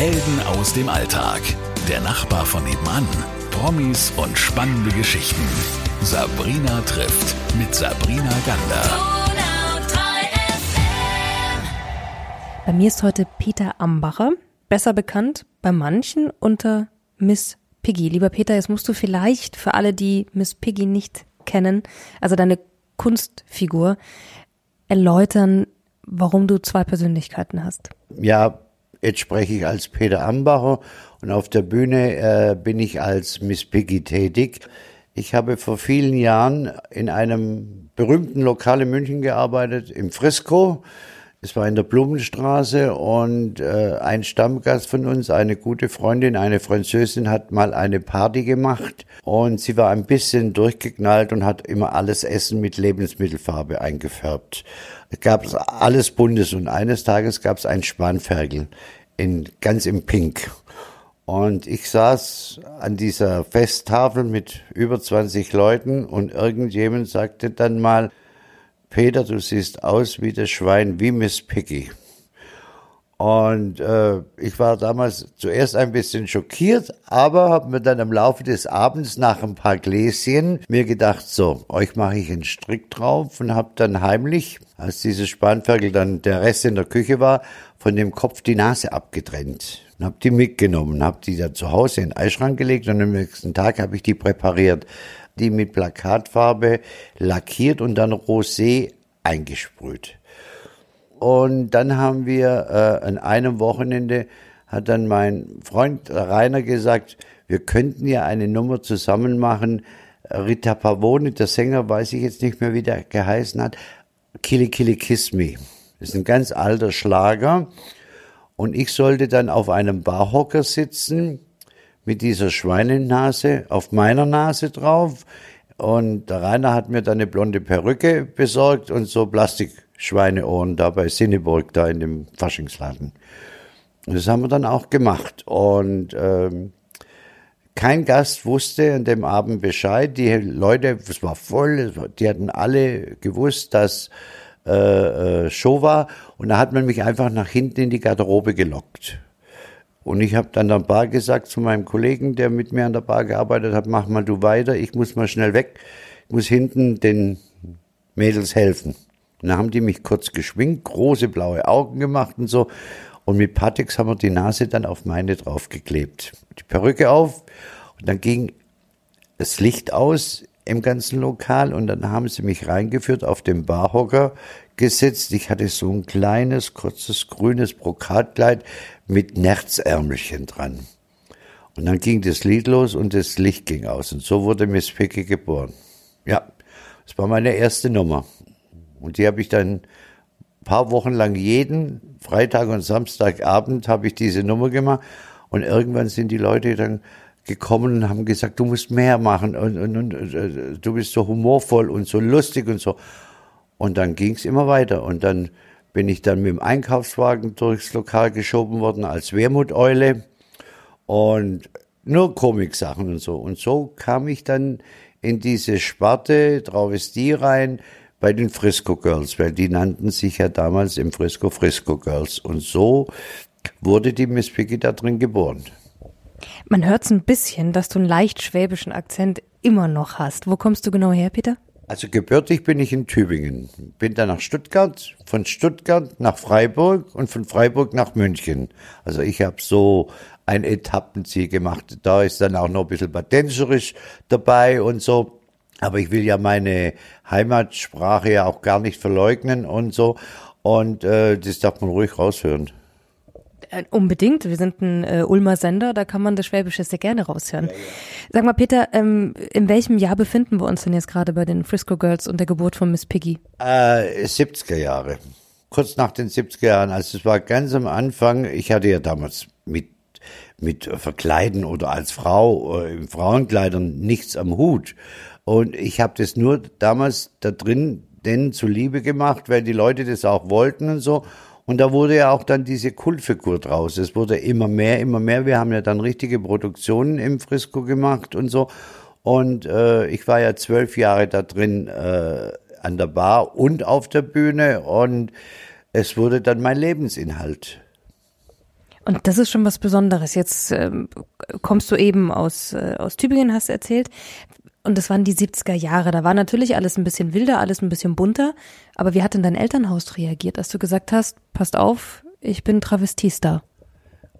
Helden aus dem Alltag. Der Nachbar von nebenan. Promis und spannende Geschichten. Sabrina trifft mit Sabrina Gander. Bei mir ist heute Peter Ambacher, besser bekannt bei manchen unter Miss Piggy. Lieber Peter, jetzt musst du vielleicht für alle, die Miss Piggy nicht kennen, also deine Kunstfigur, erläutern, warum du zwei Persönlichkeiten hast. Ja, jetzt spreche ich als Peter Ambacher und auf der Bühne äh, bin ich als Miss Piggy tätig. Ich habe vor vielen Jahren in einem berühmten Lokal in München gearbeitet, im Frisco. Es war in der Blumenstraße und äh, ein Stammgast von uns, eine gute Freundin, eine Französin, hat mal eine Party gemacht und sie war ein bisschen durchgeknallt und hat immer alles Essen mit Lebensmittelfarbe eingefärbt. Es gab alles Buntes und eines Tages gab es ein Spanferkel in ganz im Pink. Und ich saß an dieser Festtafel mit über 20 Leuten und irgendjemand sagte dann mal, Peter, du siehst aus wie das Schwein, wie Miss Piggy. Und äh, ich war damals zuerst ein bisschen schockiert, aber habe mir dann im Laufe des Abends nach ein paar Gläschen mir gedacht, so, euch mache ich einen Strick drauf und habe dann heimlich, als dieses Spanferkel dann der Rest in der Küche war, von dem Kopf die Nase abgetrennt und habe die mitgenommen, habe die dann zu Hause in den Eisschrank gelegt und am nächsten Tag habe ich die präpariert die mit Plakatfarbe lackiert und dann Rosé eingesprüht. Und dann haben wir äh, an einem Wochenende, hat dann mein Freund Rainer gesagt, wir könnten ja eine Nummer zusammen machen. Rita Pavone, der Sänger, weiß ich jetzt nicht mehr, wie der geheißen hat. Kili Kili Kiss Me. Das ist ein ganz alter Schlager. Und ich sollte dann auf einem Barhocker sitzen mit dieser Schweinenase auf meiner Nase drauf. Und der Rainer hat mir dann eine blonde Perücke besorgt und so Plastikschweineohren da bei Sinneburg, da in dem Faschingsladen. Das haben wir dann auch gemacht. Und ähm, kein Gast wusste an dem Abend Bescheid. Die Leute, es war voll, die hatten alle gewusst, dass äh, äh, Show war. Und da hat man mich einfach nach hinten in die Garderobe gelockt. Und ich habe dann an der Bar gesagt zu meinem Kollegen, der mit mir an der Bar gearbeitet hat, mach mal du weiter, ich muss mal schnell weg, ich muss hinten den Mädels helfen. Und dann haben die mich kurz geschwingt, große blaue Augen gemacht und so. Und mit Patix haben wir die Nase dann auf meine draufgeklebt. Die Perücke auf und dann ging das Licht aus im ganzen Lokal und dann haben sie mich reingeführt auf den Barhocker gesetzt. Ich hatte so ein kleines, kurzes, grünes Brokatkleid mit Nerzärmelchen dran. Und dann ging das Lied los und das Licht ging aus. Und so wurde Miss Piggy geboren. Ja, das war meine erste Nummer. Und die habe ich dann ein paar Wochen lang jeden Freitag und Samstagabend habe ich diese Nummer gemacht. Und irgendwann sind die Leute dann gekommen und haben gesagt, du musst mehr machen und, und, und äh, du bist so humorvoll und so lustig und so. Und dann ging es immer weiter. Und dann bin ich dann mit dem Einkaufswagen durchs Lokal geschoben worden als Wermuteule und nur Komiksachen und so. Und so kam ich dann in diese Sparte Travestie rein bei den Frisco Girls, weil die nannten sich ja damals im Frisco Frisco Girls. Und so wurde die Miss Piggy da drin geboren. Man hört es ein bisschen, dass du einen leicht schwäbischen Akzent immer noch hast. Wo kommst du genau her, Peter? Also gebürtig bin ich in Tübingen, bin dann nach Stuttgart, von Stuttgart nach Freiburg und von Freiburg nach München. Also ich habe so ein Etappenziel gemacht. Da ist dann auch noch ein bisschen Badenserisch dabei und so. Aber ich will ja meine Heimatsprache ja auch gar nicht verleugnen und so. Und äh, das darf man ruhig raushören. Äh, unbedingt. Wir sind ein äh, Ulmer Sender, da kann man das Schwäbische sehr gerne raushören. Ja, ja. Sag mal, Peter, ähm, in welchem Jahr befinden wir uns denn jetzt gerade bei den Frisco Girls und der Geburt von Miss Piggy? Äh, 70er Jahre. Kurz nach den 70er Jahren. Also es war ganz am Anfang. Ich hatte ja damals mit mit Verkleiden oder als Frau äh, in Frauenkleidern nichts am Hut. Und ich habe das nur damals da drin denen zuliebe gemacht, weil die Leute das auch wollten und so. Und da wurde ja auch dann diese Kultfigur draus. Es wurde immer mehr, immer mehr. Wir haben ja dann richtige Produktionen im Frisco gemacht und so. Und äh, ich war ja zwölf Jahre da drin äh, an der Bar und auf der Bühne und es wurde dann mein Lebensinhalt. Und das ist schon was Besonderes. Jetzt ähm, kommst du eben aus, äh, aus Tübingen, hast du erzählt. Und das waren die 70er Jahre. Da war natürlich alles ein bisschen wilder, alles ein bisschen bunter. Aber wie hat denn dein Elternhaus reagiert, als du gesagt hast, passt auf, ich bin Travestistar?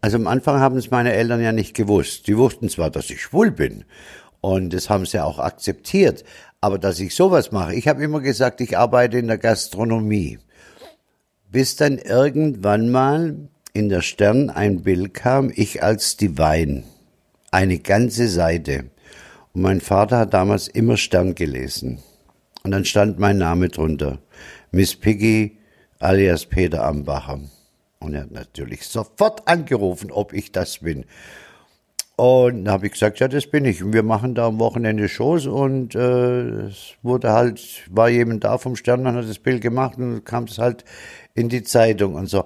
Also am Anfang haben es meine Eltern ja nicht gewusst. Die wussten zwar, dass ich schwul bin. Und das haben sie auch akzeptiert. Aber dass ich sowas mache, ich habe immer gesagt, ich arbeite in der Gastronomie. Bis dann irgendwann mal in der Stern ein Bild kam, ich als Divine. Eine ganze Seite. Und mein Vater hat damals immer Stern gelesen. Und dann stand mein Name drunter. Miss Piggy alias Peter Ambacher. Und er hat natürlich sofort angerufen, ob ich das bin. Und dann habe ich gesagt, ja, das bin ich. Und wir machen da am Wochenende Shows und äh, es wurde halt, war jemand da vom Stern und hat das Bild gemacht und kam es halt in die Zeitung und so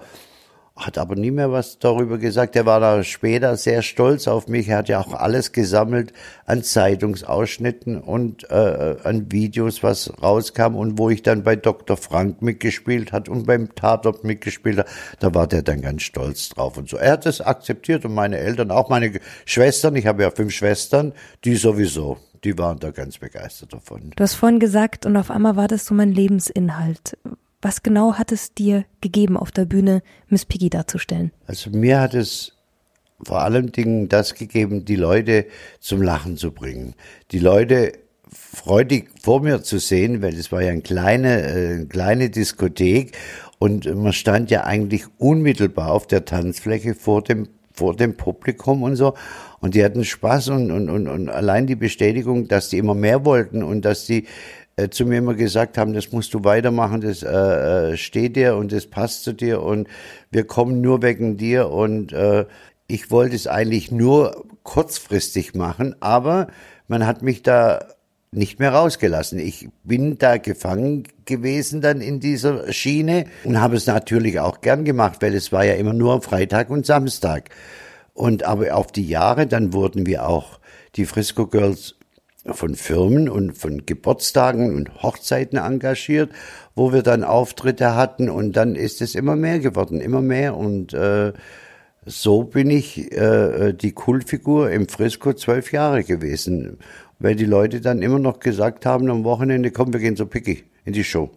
hat aber nie mehr was darüber gesagt. Er war da später sehr stolz auf mich. Er hat ja auch alles gesammelt an Zeitungsausschnitten und äh, an Videos, was rauskam und wo ich dann bei Dr. Frank mitgespielt hat und beim Tatort mitgespielt hat. Da war der dann ganz stolz drauf und so. Er hat das akzeptiert und meine Eltern, auch meine Schwestern, ich habe ja fünf Schwestern, die sowieso. Die waren da ganz begeistert davon. Du hast vorhin gesagt, und auf einmal war das so mein Lebensinhalt. Was genau hat es dir gegeben, auf der Bühne Miss Piggy darzustellen? Also mir hat es vor allem Dingen das gegeben, die Leute zum Lachen zu bringen. Die Leute freudig vor mir zu sehen, weil es war ja eine kleine, äh, eine kleine Diskothek und man stand ja eigentlich unmittelbar auf der Tanzfläche vor dem vor dem Publikum und so. Und die hatten Spaß und, und, und, und allein die Bestätigung, dass die immer mehr wollten und dass die äh, zu mir immer gesagt haben, das musst du weitermachen, das äh, äh, steht dir und das passt zu dir und wir kommen nur wegen dir und äh, ich wollte es eigentlich nur kurzfristig machen, aber man hat mich da nicht mehr rausgelassen. Ich bin da gefangen gewesen dann in dieser Schiene und habe es natürlich auch gern gemacht, weil es war ja immer nur Freitag und Samstag. Und aber auf die Jahre, dann wurden wir auch die Frisco Girls von Firmen und von Geburtstagen und Hochzeiten engagiert, wo wir dann Auftritte hatten und dann ist es immer mehr geworden, immer mehr und äh, so bin ich äh, die Kultfigur im Frisco zwölf Jahre gewesen, weil die Leute dann immer noch gesagt haben am Wochenende, komm, wir gehen so picky in die Show.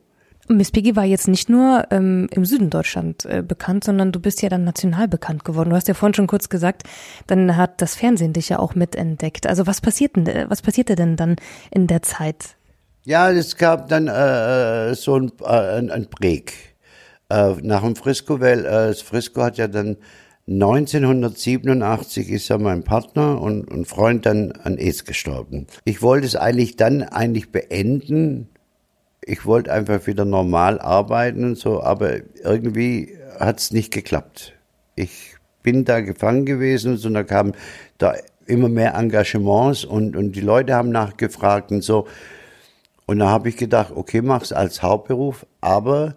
Miss Piggy war jetzt nicht nur ähm, im Süden Deutschland äh, bekannt, sondern du bist ja dann national bekannt geworden. Du hast ja vorhin schon kurz gesagt, dann hat das Fernsehen dich ja auch mitentdeckt. Also was passiert denn, äh, was passierte denn dann in der Zeit? Ja, es gab dann äh, so ein, äh, ein, Break äh, nach dem Frisco, weil äh, Frisco hat ja dann 1987 ist ja mein Partner und, und Freund dann an AIDS gestorben. Ich wollte es eigentlich dann eigentlich beenden, ich wollte einfach wieder normal arbeiten und so, aber irgendwie hat es nicht geklappt. Ich bin da gefangen gewesen und so, und da kamen da immer mehr Engagements und, und die Leute haben nachgefragt und so. Und da habe ich gedacht, okay, mach's als Hauptberuf, aber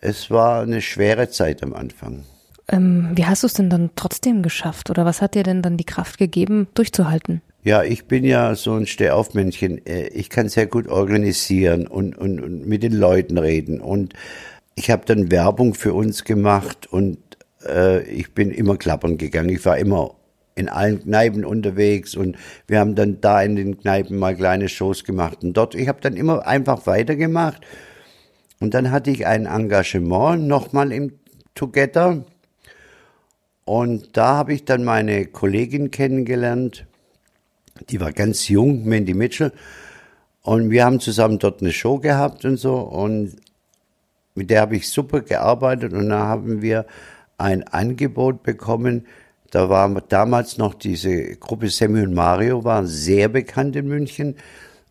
es war eine schwere Zeit am Anfang. Ähm, wie hast du es denn dann trotzdem geschafft? Oder was hat dir denn dann die Kraft gegeben, durchzuhalten? Ja, ich bin ja so ein Stehaufmännchen. Äh, ich kann sehr gut organisieren und, und, und mit den Leuten reden. Und ich habe dann Werbung für uns gemacht und äh, ich bin immer klappern gegangen. Ich war immer in allen Kneipen unterwegs und wir haben dann da in den Kneipen mal kleine Shows gemacht und dort. Ich habe dann immer einfach weitergemacht und dann hatte ich ein Engagement nochmal im Together und da habe ich dann meine Kollegin kennengelernt die war ganz jung, Mandy Mitchell. Und wir haben zusammen dort eine Show gehabt und so. Und mit der habe ich super gearbeitet. Und da haben wir ein Angebot bekommen. Da war damals noch diese Gruppe Sammy und Mario, waren sehr bekannt in München.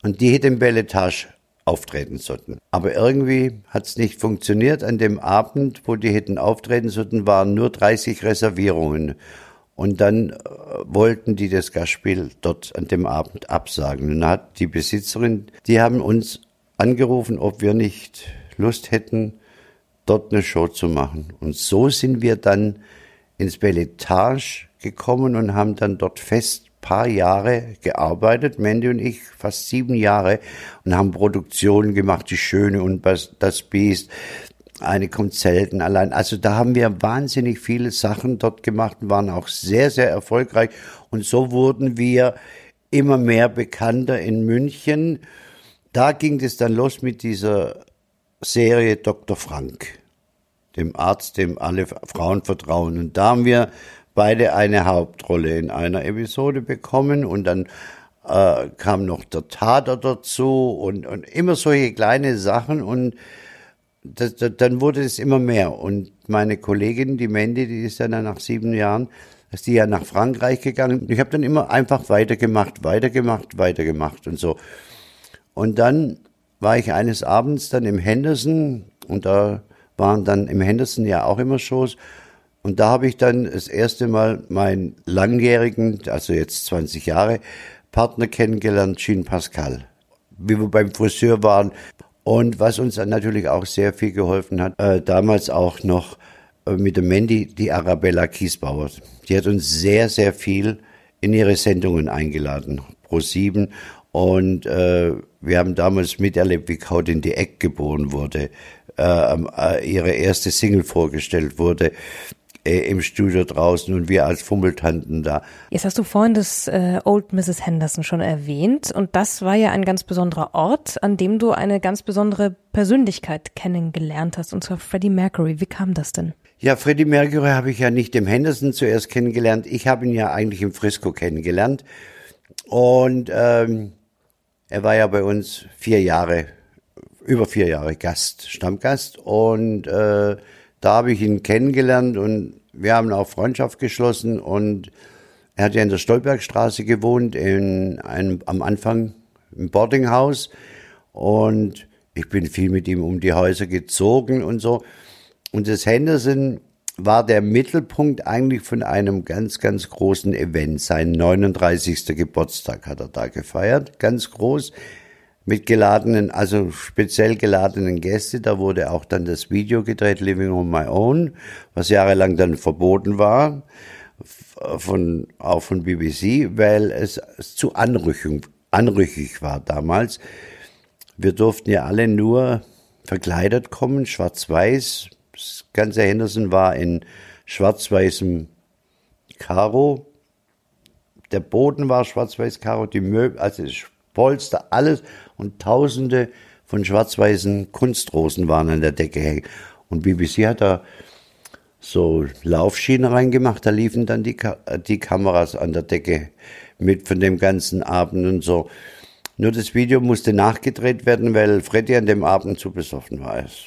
Und die hätte im Belletage auftreten sollten. Aber irgendwie hat es nicht funktioniert. An dem Abend, wo die hätten auftreten sollten, waren nur 30 Reservierungen. Und dann äh, wollten die das Gastspiel dort an dem Abend absagen. Und dann hat die Besitzerin, die haben uns angerufen, ob wir nicht Lust hätten, dort eine Show zu machen. Und so sind wir dann ins Belletage gekommen und haben dann dort fest paar Jahre gearbeitet, Mandy und ich, fast sieben Jahre, und haben Produktionen gemacht, die Schöne und das Biest, eine kommt selten allein. Also da haben wir wahnsinnig viele Sachen dort gemacht und waren auch sehr, sehr erfolgreich. Und so wurden wir immer mehr bekannter in München. Da ging es dann los mit dieser Serie Dr. Frank, dem Arzt, dem alle Frauen vertrauen. Und da haben wir beide eine Hauptrolle in einer Episode bekommen und dann äh, kam noch der Tater dazu und, und immer solche kleine Sachen und das, das, dann wurde es immer mehr. Und meine Kollegin, die Mandy, die ist dann nach sieben Jahren, ist die ja nach Frankreich gegangen. Ich habe dann immer einfach weitergemacht, weitergemacht, weitergemacht und so. Und dann war ich eines Abends dann im Henderson und da waren dann im Henderson ja auch immer Shows. Und da habe ich dann das erste Mal meinen langjährigen, also jetzt 20 Jahre, Partner kennengelernt, Jean Pascal. Wie wir beim Friseur waren. Und was uns natürlich auch sehr viel geholfen hat, äh, damals auch noch äh, mit der Mandy, die Arabella Kiesbauer. Die hat uns sehr, sehr viel in ihre Sendungen eingeladen, pro sieben. Und äh, wir haben damals miterlebt, wie Kaut in die Eck geboren wurde, äh, äh, ihre erste Single vorgestellt wurde äh, im Studio draußen und wir als Fummeltanten da. Jetzt hast du vorhin das äh, Old Mrs. Henderson schon erwähnt und das war ja ein ganz besonderer Ort, an dem du eine ganz besondere Persönlichkeit kennengelernt hast, und zwar Freddie Mercury. Wie kam das denn? Ja, Freddie Mercury habe ich ja nicht im Henderson zuerst kennengelernt. Ich habe ihn ja eigentlich im Frisco kennengelernt. Und ähm, er war ja bei uns vier Jahre, über vier Jahre Gast, Stammgast. Und äh, da habe ich ihn kennengelernt und wir haben auch Freundschaft geschlossen und er hat ja in der Stolbergstraße gewohnt, in einem, am Anfang im Boardinghaus und ich bin viel mit ihm um die Häuser gezogen und so. Und das Henderson war der Mittelpunkt eigentlich von einem ganz, ganz großen Event. Sein 39. Geburtstag hat er da gefeiert, ganz groß mit geladenen, also speziell geladenen Gäste. Da wurde auch dann das Video gedreht, Living on My Own, was jahrelang dann verboten war, von, auch von BBC, weil es zu anrüchig, anrüchig war damals. Wir durften ja alle nur verkleidet kommen, schwarz-weiß. Das ganze Henderson war in schwarz-weißem Karo. Der Boden war schwarz-weiß Karo, die Möbel, also das Polster, alles und tausende von schwarz-weißen Kunstrosen waren an der Decke hängen. Und BBC hat da so Laufschienen reingemacht, da liefen dann die, die Kameras an der Decke mit von dem ganzen Abend und so. Nur das Video musste nachgedreht werden, weil Freddy an dem Abend zu besoffen war. Es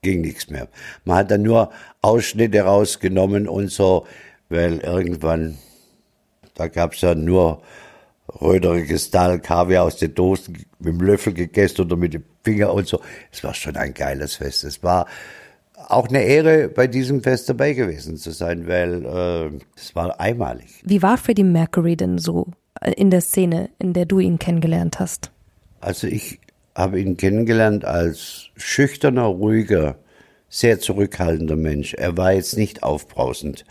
ging nichts mehr. Man hat dann nur Ausschnitte rausgenommen und so, weil irgendwann, da gab's ja nur röderiges Dahl, Kaviar aus den Dosen mit dem Löffel gegessen oder mit dem Finger und so. Es war schon ein geiles Fest. Es war auch eine Ehre, bei diesem Fest dabei gewesen zu sein, weil äh, es war einmalig. Wie war Freddie Mercury denn so äh, in der Szene, in der du ihn kennengelernt hast? Also ich habe ihn kennengelernt als schüchterner, ruhiger, sehr zurückhaltender Mensch. Er war jetzt nicht aufbrausend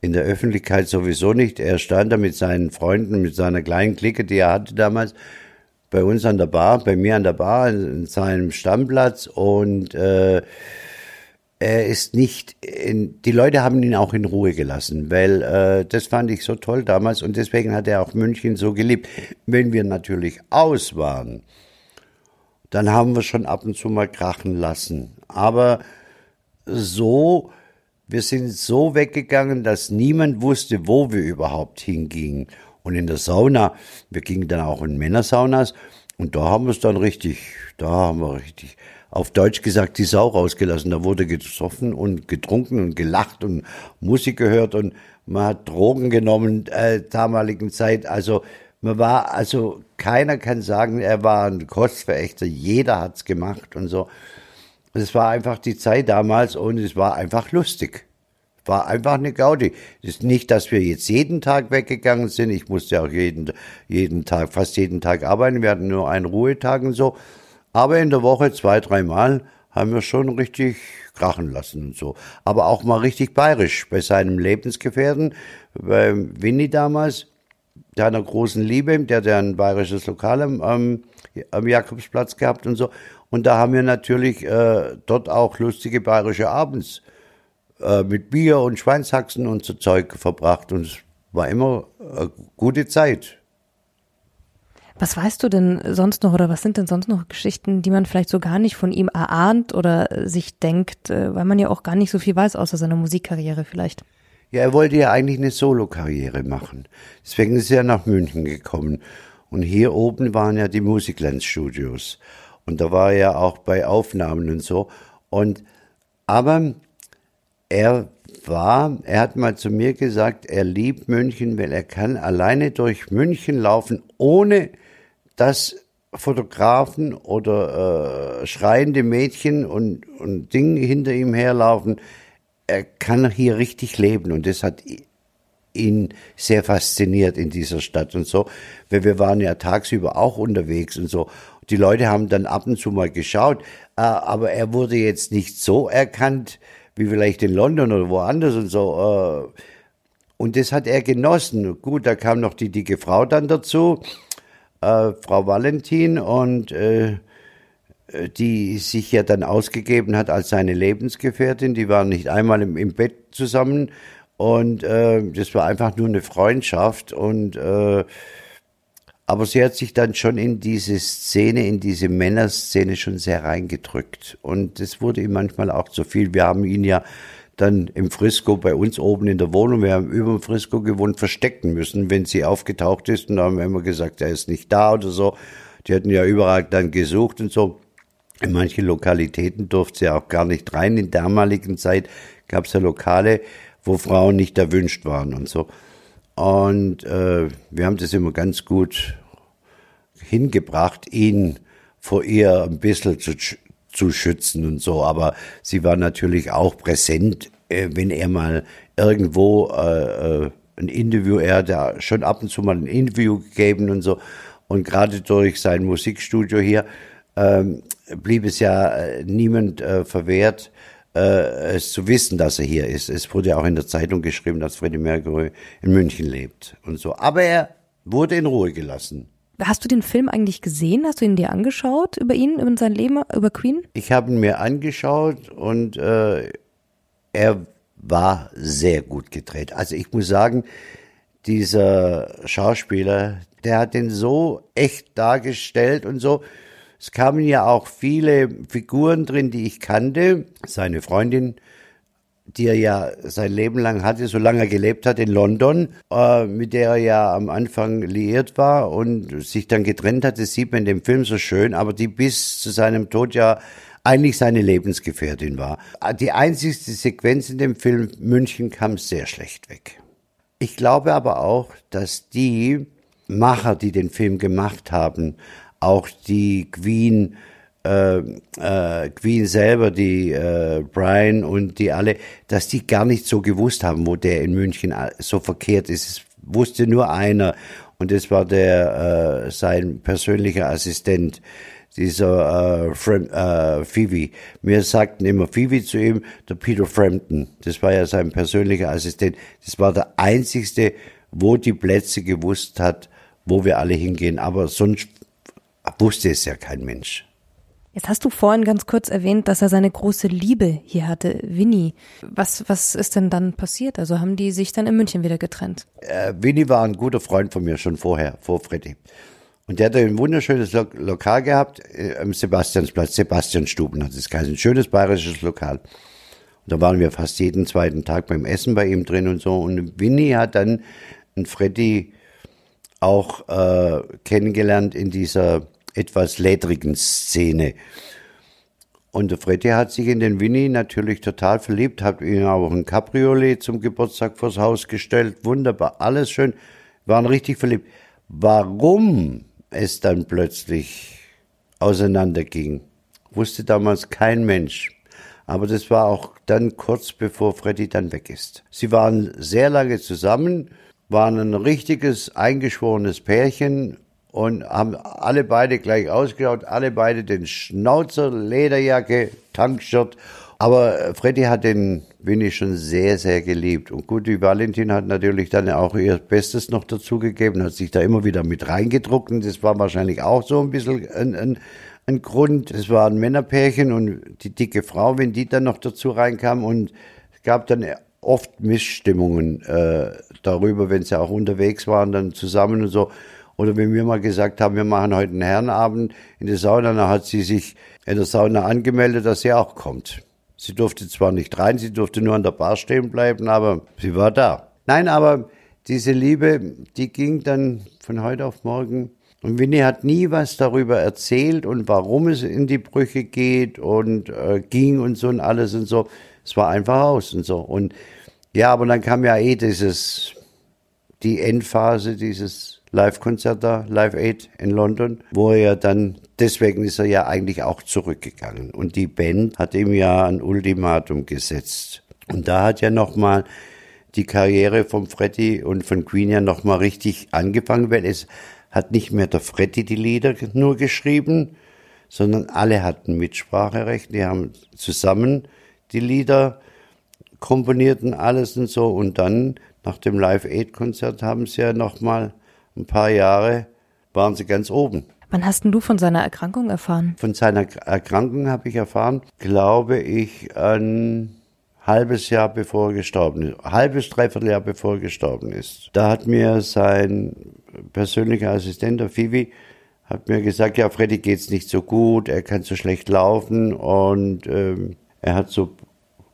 in der Öffentlichkeit sowieso nicht. Er stand da mit seinen Freunden, mit seiner kleinen Clique, die er hatte damals, bei uns an der Bar, bei mir an der Bar, in seinem Stammplatz und äh, er ist nicht, in, die Leute haben ihn auch in Ruhe gelassen, weil äh, das fand ich so toll damals und deswegen hat er auch München so geliebt. Wenn wir natürlich aus waren, dann haben wir schon ab und zu mal krachen lassen. Aber so wir sind so weggegangen, dass niemand wusste, wo wir überhaupt hingingen. Und in der Sauna, wir gingen dann auch in Männersaunas und da haben wir es dann richtig, da haben wir richtig, auf Deutsch gesagt, die Sau rausgelassen. Da wurde gesoffen und getrunken und gelacht und Musik gehört und man hat Drogen genommen, äh, damaligen Zeit. Also man war, also keiner kann sagen, er war ein Kostverächter. Jeder hat's gemacht und so. Es war einfach die Zeit damals und es war einfach lustig. War einfach eine Gaudi. Es ist nicht, dass wir jetzt jeden Tag weggegangen sind. Ich musste auch jeden, jeden Tag, fast jeden Tag arbeiten. Wir hatten nur einen Ruhetag und so. Aber in der Woche zwei, dreimal haben wir schon richtig krachen lassen und so. Aber auch mal richtig bayerisch bei seinem Lebensgefährten, bei Winnie damals, deiner großen Liebe, der hat ja ein bayerisches Lokal am, am Jakobsplatz gehabt und so. Und da haben wir natürlich äh, dort auch lustige bayerische Abends äh, mit Bier und Schweinshaxen und so Zeug verbracht. Und es war immer eine gute Zeit. Was weißt du denn sonst noch oder was sind denn sonst noch Geschichten, die man vielleicht so gar nicht von ihm erahnt oder sich denkt, äh, weil man ja auch gar nicht so viel weiß außer seiner Musikkarriere vielleicht? Ja, er wollte ja eigentlich eine Solokarriere machen. Deswegen ist er nach München gekommen. Und hier oben waren ja die Musicland Studios. Und da war er auch bei Aufnahmen und so. Und, aber er war, er hat mal zu mir gesagt, er liebt München, weil er kann alleine durch München laufen, ohne dass Fotografen oder äh, schreiende Mädchen und, und Dinge hinter ihm herlaufen. Er kann hier richtig leben und das hat ihn sehr fasziniert in dieser Stadt und so, weil wir waren ja tagsüber auch unterwegs und so. Die Leute haben dann ab und zu mal geschaut, äh, aber er wurde jetzt nicht so erkannt wie vielleicht in London oder woanders und so. Äh, und das hat er genossen. Gut, da kam noch die dicke Frau dann dazu äh, Frau Valentin und die sich ja dann ausgegeben hat als seine Lebensgefährtin. Die waren nicht einmal im, im Bett zusammen und äh, das war einfach nur eine Freundschaft und äh, aber sie hat sich dann schon in diese Szene, in diese Männerszene schon sehr reingedrückt. Und es wurde ihm manchmal auch zu viel. Wir haben ihn ja dann im Frisco bei uns oben in der Wohnung, wir haben über dem Frisco gewohnt, verstecken müssen, wenn sie aufgetaucht ist. Und da haben wir immer gesagt, er ist nicht da oder so. Die hatten ja überall dann gesucht und so. In manche Lokalitäten durfte sie auch gar nicht rein. In damaligen Zeit gab es ja Lokale, wo Frauen nicht erwünscht waren und so. Und äh, wir haben das immer ganz gut hingebracht, ihn vor ihr ein bisschen zu, zu schützen und so. Aber sie war natürlich auch präsent, äh, wenn er mal irgendwo äh, äh, ein Interview, er hat ja schon ab und zu mal ein Interview gegeben und so. Und gerade durch sein Musikstudio hier ähm, blieb es ja äh, niemand äh, verwehrt, äh, es zu wissen, dass er hier ist. Es wurde ja auch in der Zeitung geschrieben, dass Freddie Mercury in München lebt und so. Aber er wurde in Ruhe gelassen. Hast du den Film eigentlich gesehen? Hast du ihn dir angeschaut über ihn, über sein Leben, über Queen? Ich habe ihn mir angeschaut und äh, er war sehr gut gedreht. Also ich muss sagen, dieser Schauspieler, der hat den so echt dargestellt und so. Es kamen ja auch viele Figuren drin, die ich kannte. Seine Freundin die er ja sein Leben lang hatte, solange er gelebt hat in London, äh, mit der er ja am Anfang liiert war und sich dann getrennt hat. Das sieht man in dem Film so schön, aber die bis zu seinem Tod ja eigentlich seine Lebensgefährtin war. Die einzigste Sequenz in dem Film München kam sehr schlecht weg. Ich glaube aber auch, dass die Macher, die den Film gemacht haben, auch die Queen äh, äh, Queen selber, die äh, Brian und die alle, dass die gar nicht so gewusst haben, wo der in München so verkehrt ist. Es wusste nur einer und das war der äh, sein persönlicher Assistent dieser äh, Frem äh, Phoebe. Wir sagten immer Phoebe zu ihm, der Peter Frampton. Das war ja sein persönlicher Assistent. Das war der einzigste, wo die Plätze gewusst hat, wo wir alle hingehen. Aber sonst wusste es ja kein Mensch. Jetzt hast du vorhin ganz kurz erwähnt, dass er seine große Liebe hier hatte, Winnie. Was, was ist denn dann passiert? Also haben die sich dann in München wieder getrennt? Äh, Winnie war ein guter Freund von mir schon vorher, vor Freddy. Und der hatte ein wunderschönes Lo Lokal gehabt äh, am Sebastiansplatz, Sebastianstuben hat es geheißen. Ein schönes bayerisches Lokal. Und da waren wir fast jeden zweiten Tag beim Essen bei ihm drin und so. Und Winnie hat dann einen Freddy auch äh, kennengelernt in dieser etwas ledrigen Szene. Und der Freddy hat sich in den Winnie natürlich total verliebt, hat ihm auch ein Cabriolet zum Geburtstag vors Haus gestellt. Wunderbar, alles schön, waren richtig verliebt. Warum es dann plötzlich auseinanderging, wusste damals kein Mensch. Aber das war auch dann kurz bevor Freddy dann weg ist. Sie waren sehr lange zusammen, waren ein richtiges eingeschworenes Pärchen, und haben alle beide gleich ausgeschaut, alle beide den Schnauzer, Lederjacke, Tankshirt. Aber Freddy hat den Winnie schon sehr, sehr geliebt. Und gut, die Valentin hat natürlich dann auch ihr Bestes noch dazugegeben, hat sich da immer wieder mit reingedruckt. Und das war wahrscheinlich auch so ein bisschen ein, ein, ein Grund. Es war ein Männerpärchen und die dicke Frau, wenn die dann noch dazu reinkam und es gab dann oft Missstimmungen äh, darüber, wenn sie auch unterwegs waren, dann zusammen und so. Oder wenn wir mal gesagt haben, wir machen heute einen Herrenabend in der Sauna, dann hat sie sich in der Sauna angemeldet, dass sie auch kommt. Sie durfte zwar nicht rein, sie durfte nur an der Bar stehen bleiben, aber sie war da. Nein, aber diese Liebe, die ging dann von heute auf morgen. Und Winnie hat nie was darüber erzählt und warum es in die Brüche geht und äh, ging und so und alles und so. Es war einfach aus und so. Und ja, aber dann kam ja eh dieses, die Endphase dieses Live-Konzert Live Aid in London, wo er dann, deswegen ist er ja eigentlich auch zurückgegangen. Und die Band hat ihm ja ein Ultimatum gesetzt. Und da hat ja nochmal die Karriere von Freddy und von Queen ja nochmal richtig angefangen, weil es hat nicht mehr der Freddy die Lieder nur geschrieben, sondern alle hatten Mitspracherecht. Die haben zusammen die Lieder komponiert und alles und so. Und dann nach dem Live Aid Konzert haben sie ja nochmal ein paar Jahre waren sie ganz oben. Wann hast denn du von seiner Erkrankung erfahren? Von seiner Erkrankung habe ich erfahren, glaube ich, ein halbes Jahr bevor er gestorben ist. Halbes, dreiviertel Jahr bevor er gestorben ist. Da hat mir sein persönlicher Assistent, der Fivi, hat mir gesagt, ja, Freddy geht's nicht so gut, er kann so schlecht laufen und ähm, er hat so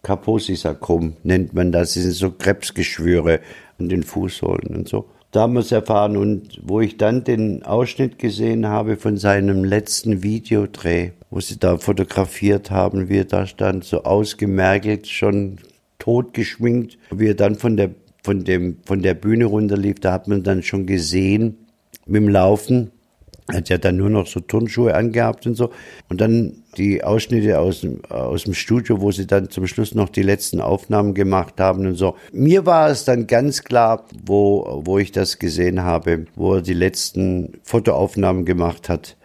Kaposi-Sarkom, nennt man das. Das sind so Krebsgeschwüre an den Fußsohlen und so damals erfahren und wo ich dann den Ausschnitt gesehen habe von seinem letzten Videodreh, wo sie da fotografiert haben, wie er da stand, so ausgemergelt, schon totgeschminkt, wie er dann von der, von dem, von der Bühne runterlief, da hat man dann schon gesehen, mit dem Laufen, er hat ja dann nur noch so Turnschuhe angehabt und so. Und dann die Ausschnitte aus dem, aus dem Studio, wo sie dann zum Schluss noch die letzten Aufnahmen gemacht haben und so. Mir war es dann ganz klar, wo, wo ich das gesehen habe, wo er die letzten Fotoaufnahmen gemacht hat,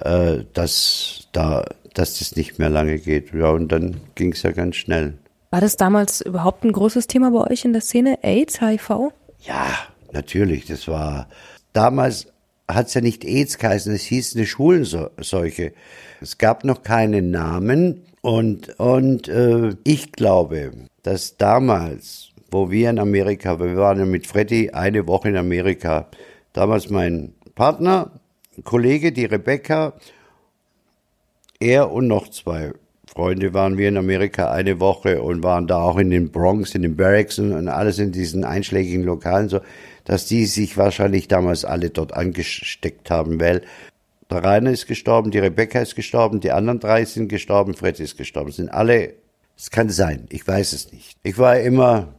äh, dass da, dass das nicht mehr lange geht. Ja, und dann ging es ja ganz schnell. War das damals überhaupt ein großes Thema bei euch in der Szene? AIDS, HIV? Ja, natürlich. Das war damals hat es ja nicht AIDS geheißen, es hieß eine Schwulenseuche. Es gab noch keinen Namen und, und äh, ich glaube, dass damals, wo wir in Amerika, wir waren ja mit Freddy eine Woche in Amerika, damals mein Partner, Kollege, die Rebecca, er und noch zwei Freunde waren wir in Amerika eine Woche und waren da auch in den Bronx, in den Barracks und alles in diesen einschlägigen Lokalen so dass die sich wahrscheinlich damals alle dort angesteckt haben, weil der Rainer ist gestorben, die Rebecca ist gestorben, die anderen drei sind gestorben, Fred ist gestorben. sind alle, es kann sein, ich weiß es nicht. Ich war immer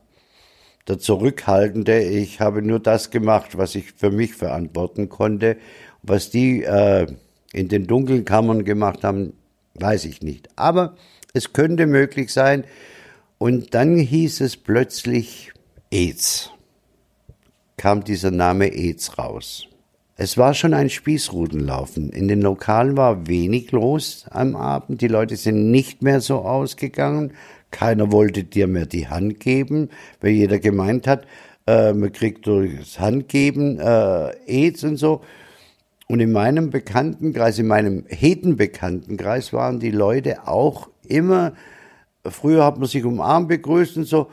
der Zurückhaltende. Ich habe nur das gemacht, was ich für mich verantworten konnte. Was die äh, in den dunklen Kammern gemacht haben, weiß ich nicht. Aber es könnte möglich sein. Und dann hieß es plötzlich AIDS kam dieser Name EZ raus. Es war schon ein Spießrutenlaufen. In den Lokalen war wenig los am Abend. Die Leute sind nicht mehr so ausgegangen. Keiner wollte dir mehr die Hand geben, weil jeder gemeint hat, äh, man kriegt durchs Handgeben äh, AIDS und so. Und in meinem Bekanntenkreis, in meinem Hetenbekanntenkreis waren die Leute auch immer, früher hat man sich umarmt begrüßt und so,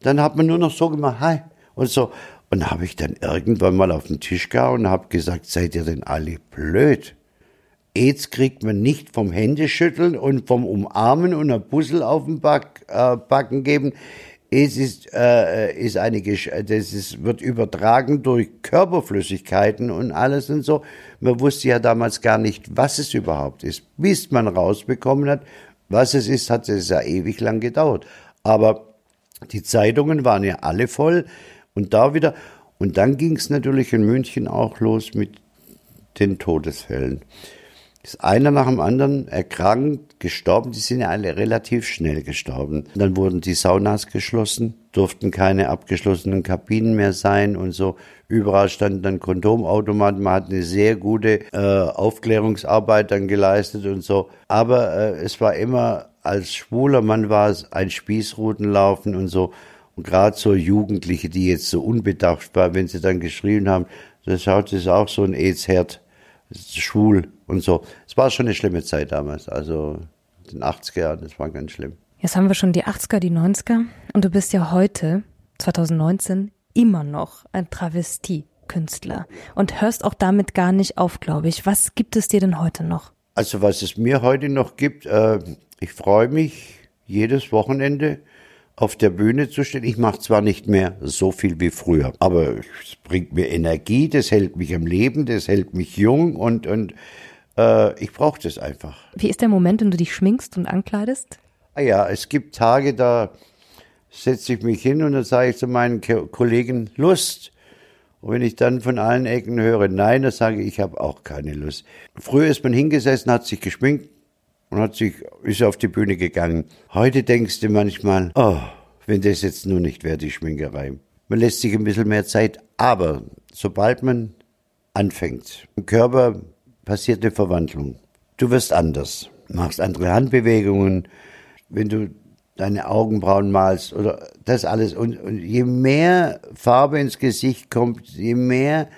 dann hat man nur noch so gemacht, hi, und so. Und habe ich dann irgendwann mal auf den Tisch gehauen und habe gesagt, seid ihr denn alle blöd? AIDS kriegt man nicht vom Händeschütteln und vom Umarmen und ein Puzzle auf den Back, äh, Backen geben. Es ist, äh, ist eine, das ist, wird übertragen durch Körperflüssigkeiten und alles und so. Man wusste ja damals gar nicht, was es überhaupt ist. Bis man rausbekommen hat, was es ist, hat es ja ewig lang gedauert. Aber die Zeitungen waren ja alle voll und da wieder. Und dann ging es natürlich in München auch los mit den Todesfällen. Ist einer nach dem anderen erkrankt, gestorben. Die sind ja alle relativ schnell gestorben. Dann wurden die Saunas geschlossen, durften keine abgeschlossenen Kabinen mehr sein und so. Überall standen dann Kondomautomaten. Man hat eine sehr gute äh, Aufklärungsarbeit dann geleistet und so. Aber äh, es war immer als schwuler Mann war es ein Spießrutenlaufen und so. Und gerade so Jugendliche, die jetzt so unbedacht waren, wenn sie dann geschrieben haben, da schaut es auch so ein AIDS-Herd schwul und so. Es war schon eine schlimme Zeit damals, also in den 80er Jahren, das war ganz schlimm. Jetzt haben wir schon die 80er, die 90er und du bist ja heute, 2019, immer noch ein Travestie-Künstler und hörst auch damit gar nicht auf, glaube ich. Was gibt es dir denn heute noch? Also was es mir heute noch gibt, äh, ich freue mich jedes Wochenende auf der Bühne zu stehen. Ich mache zwar nicht mehr so viel wie früher, aber es bringt mir Energie, das hält mich am Leben, das hält mich jung und, und äh, ich brauche das einfach. Wie ist der Moment, wenn du dich schminkst und ankleidest? Ah ja, es gibt Tage, da setze ich mich hin und dann sage ich zu meinen Kollegen Lust. Und wenn ich dann von allen Ecken höre Nein, dann sage ich, ich habe auch keine Lust. Früher ist man hingesessen, hat sich geschminkt und hat sich, ist auf die Bühne gegangen. Heute denkst du manchmal, oh, wenn das jetzt nur nicht wäre, die Schminkerei. Man lässt sich ein bisschen mehr Zeit, aber sobald man anfängt, im Körper passiert eine Verwandlung. Du wirst anders, machst andere Handbewegungen, wenn du deine Augenbrauen malst oder das alles. Und, und je mehr Farbe ins Gesicht kommt, je mehr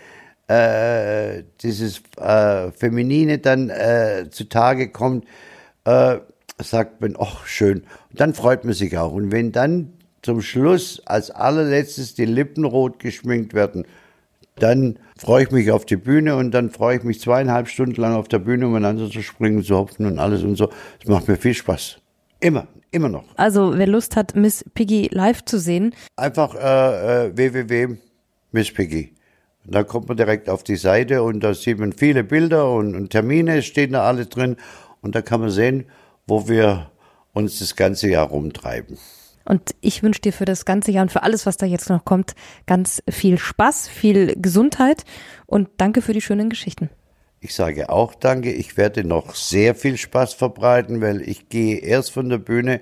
äh, dieses äh, Feminine dann äh, zutage kommt, äh, sagt man, ach schön. Und dann freut man sich auch. Und wenn dann zum Schluss als allerletztes die Lippen rot geschminkt werden, dann freue ich mich auf die Bühne und dann freue ich mich zweieinhalb Stunden lang auf der Bühne umeinander zu springen, zu hopfen und alles und so. Es macht mir viel Spaß. Immer, immer noch. Also wer Lust hat, Miss Piggy live zu sehen. Einfach äh, äh, www.misspiggy. Piggy. Da kommt man direkt auf die Seite und da sieht man viele Bilder und, und Termine stehen da alle drin und da kann man sehen, wo wir uns das ganze Jahr rumtreiben. Und ich wünsche dir für das ganze Jahr und für alles, was da jetzt noch kommt, ganz viel Spaß, viel Gesundheit und danke für die schönen Geschichten. Ich sage auch danke. Ich werde noch sehr viel Spaß verbreiten, weil ich gehe erst von der Bühne,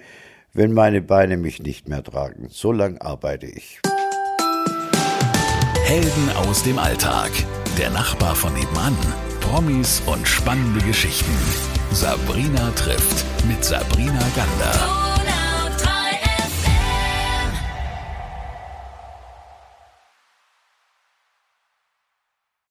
wenn meine Beine mich nicht mehr tragen. So lang arbeite ich. Helden aus dem Alltag. Der Nachbar von nebenan. Promis und spannende Geschichten. Sabrina trifft mit Sabrina Gander.